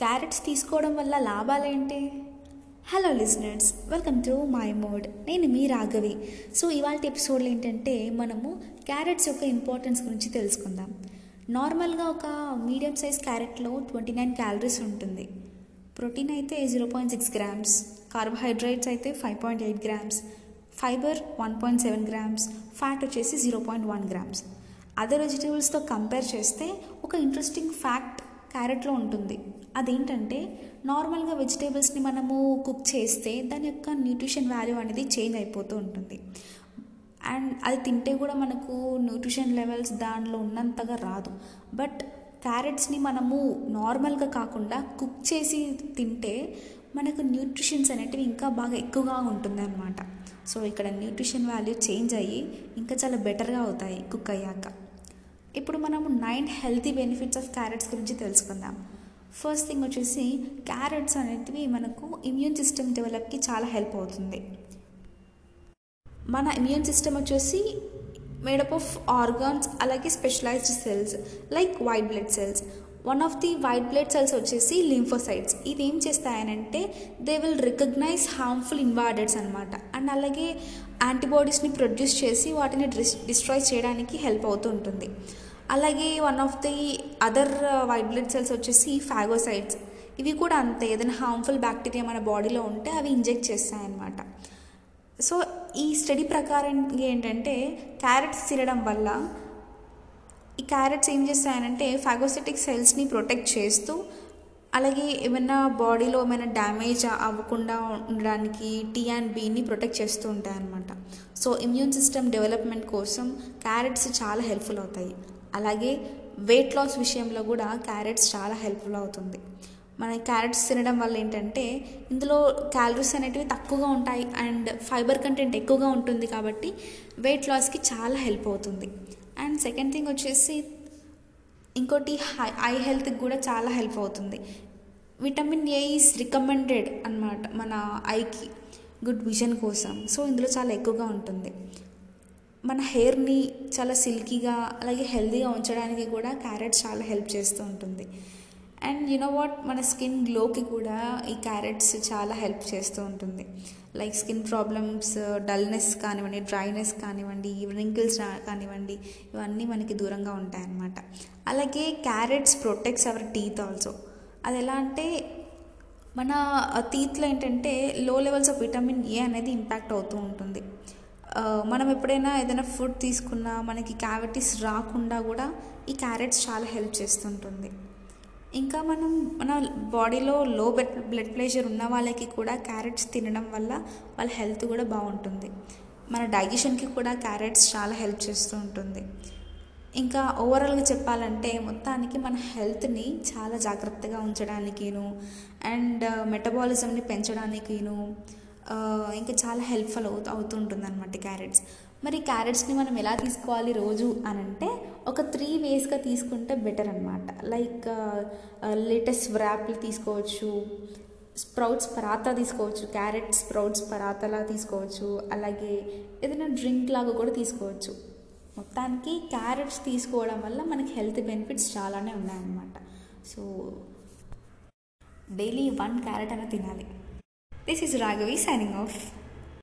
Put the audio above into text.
Carrots తీసుకోవడం వల్ల లాభాలేంటి? Hello listeners welcome to my mode నేను మీ రాఘవి. సో ఇవాళ ఎపిసోడ్లో ఏంటంటే మనము క్యారెట్స్ యొక్క ఇంపార్టెన్స్ గురించి తెలుసుకుందాం. నార్మల్గా ఒక మీడియం సైజ్ క్యారెట్లో ట్వంటీ నైన్ క్యాలరీస్ ఉంటుంది. ప్రోటీన్ అయితే zero point six grams carbohydrates అయితే five point eight grams fibre one point seven grams fat వచ్చేసి zero point one grams other వెజిటేబుల్స్తో compare చేస్తే ఒక ఇంట్రెస్టింగ్ ఫ్యాక్ట్ క్యారెట్లో ఉంటుంది. అదేంటంటే నార్మల్గా వెజిటేబుల్స్ని మనము కుక్ చేస్తే దాని యొక్క న్యూట్రిషన్ వాల్యూ అనేది చేంజ్ అయిపోతూ ఉంటుంది. అండ్ అది తింటే కూడా మనకు న్యూట్రిషన్ లెవెల్స్ దానిలో ఉన్నంతగా రాదు. బట్ క్యారెట్స్ని మనము నార్మల్గా కాకుండా కుక్ చేసి తింటే మనకు న్యూట్రిషన్స్ అనేటివి ఇంకా బాగా ఎక్కువగా ఉంటుంది అనమాట సో ఇక్కడ న్యూట్రిషన్ వాల్యూ చేంజ్ అయ్యి ఇంకా చాలా బెటర్గా అవుతాయి కుక్ అయ్యాక. ఇప్పుడు మనము nine healthy benefits of carrots గురించి తెలుసుకుందాం. ఫస్ట్ థింగ్ వచ్చేసి క్యారెట్స్ అనేటివి మనకు ఇమ్యూన్ సిస్టమ్ డెవలప్కి చాలా హెల్ప్ అవుతుంది. మన ఇమ్యూన్ సిస్టమ్ వచ్చేసి మేడప్ ఆఫ్ ఆర్గాన్స్ అలాగే specialised cells like white blood cells one of the white blood cells వచ్చేసి లింఫోసైట్స్ ఇది ఏం చేస్తాయనంటే they will recognise harmful invaders అనమాట అండ్ అలాగే యాంటీబాడీస్ని ప్రొడ్యూస్ చేసి వాటిని డిస్ డిస్ట్రాయ్ చేయడానికి హెల్ప్ అవుతూ ఉంటుంది. అలాగే one of the other white blood cells వచ్చేసి ఫాగోసైడ్స్ ఇవి కూడా అంతే ఏదైనా హార్మ్ఫుల్ బ్యాక్టీరియా మన బాడీలో ఉంటే అవి ఇంజెక్ట్ చేస్తాయన్నమాట. సో ఈ స్టడీ ప్రకారం ఏంటంటే క్యారెట్స్ తినడం వల్ల ఈ క్యారెట్స్ ఏం చేస్తాయనంటే ఫాగోసిటిక్ సెల్స్ని ప్రొటెక్ట్ చేస్తూ అలాగే ఏమైనా బాడీలో ఏమైనా డ్యామేజ్ అవ్వకుండా ఉండడానికి టీ అండ్ బీని ప్రొటెక్ట్ చేస్తూ ఉంటాయన్నమాట. సో ఇమ్యూన్ సిస్టమ్ డెవలప్మెంట్ కోసం క్యారెట్స్ చాలా హెల్ప్ఫుల్ అవుతాయి. అలాగే వెయిట్ లాస్ విషయంలో కూడా క్యారెట్స్ చాలా హెల్ప్ఫుల్ అవుతుంది. మన క్యారెట్స్ తినడం వల్ల ఏంటంటే ఇందులో క్యాలరీస్ అనేటివి తక్కువగా ఉంటాయి అండ్ ఫైబర్ కంటెంట్ ఎక్కువగా ఉంటుంది కాబట్టి వెయిట్ లాస్కి చాలా హెల్ప్ అవుతుంది. అండ్ సెకండ్ థింగ్ వచ్చేసి ఇంకోటి హై ఐ హెల్త్కి కూడా చాలా హెల్ప్ అవుతుంది. విటమిన్ ఏ ఈజ్ రికమెండెడ్ అనమాట మన ఐకి గుడ్ విజన్ కోసం. సో ఇందులో చాలా ఎక్కువగా ఉంటుంది. మన హెయిర్ని చాలా సిల్కీగా అలాగే హెల్తీగా ఉంచడానికి కూడా క్యారెట్ చాలా హెల్ప్ చేస్తూ ఉంటుంది. అండ్ యునో వాట్ మన స్కిన్ గ్లోకి కూడా ఈ క్యారెట్స్ చాలా హెల్ప్ చేస్తూ ఉంటుంది. లైక్ స్కిన్ ప్రాబ్లమ్స్ డల్నెస్ కానివ్వండి డ్రైనెస్ కానివ్వండి రింకిల్స్ కానివ్వండి ఇవన్నీ మనకి దూరంగా ఉంటాయన్నమాట. అలాగే carrots protects our teeth also అది ఎలా అంటే మన uh, టీత్లో ఏంటంటే లో లెవెల్స్ ఆఫ్ విటమిన్ ఏ అనేది ఇంపాక్ట్ అవుతూ ఉంటుంది. Uh, మనం ఎప్పుడైనా ఏదైనా ఫుడ్ తీసుకున్నా మనకి క్యావిటీస్ రాకుండా కూడా ఈ క్యారెట్స్ చాలా హెల్ప్ చేస్తుంటుంది. ఇంకా మనం మన బాడీలో లో బ్లడ్ బ్లడ్ ప్రెషర్ ఉన్న వాళ్ళకి కూడా క్యారెట్స్ తినడం వల్ల వాళ్ళ హెల్త్ కూడా బాగుంటుంది. మన డైజెషన్కి కూడా క్యారెట్స్ చాలా హెల్ప్ చేస్తూ ఉంటుంది. ఇంకా ఓవరాల్గా చెప్పాలంటే మొత్తానికి మన హెల్త్ని చాలా జాగ్రత్తగా ఉంచడానికిను అండ్ మెటబాలిజంని uh, పెంచడానికిను ఇంకా చాలా హెల్ప్ఫుల్ అవుతూ అవుతుంటుంది అనమాట క్యారెట్స్. మరి క్యారెట్స్ని మనం ఎలా తీసుకోవాలి రోజు అని అంటే ఒక త్రీ వేస్గా తీసుకుంటే బెటర్ అనమాట లైక్ లేటెస్ట్ వ్రాప్లు తీసుకోవచ్చు స్ప్రౌట్స్ పరాతా తీసుకోవచ్చు క్యారెట్ స్ప్రౌట్స్ పరాతాలా తీసుకోవచ్చు అలాగే ఏదైనా డ్రింక్ లాగా కూడా తీసుకోవచ్చు. మొత్తానికి క్యారెట్స్ తీసుకోవడం వల్ల మనకి హెల్త్ బెనిఫిట్స్ చాలానే ఉన్నాయన్నమాట. సో డైలీ వన్ క్యారెట్ అయినా తినాలి. This is Raghavi signing off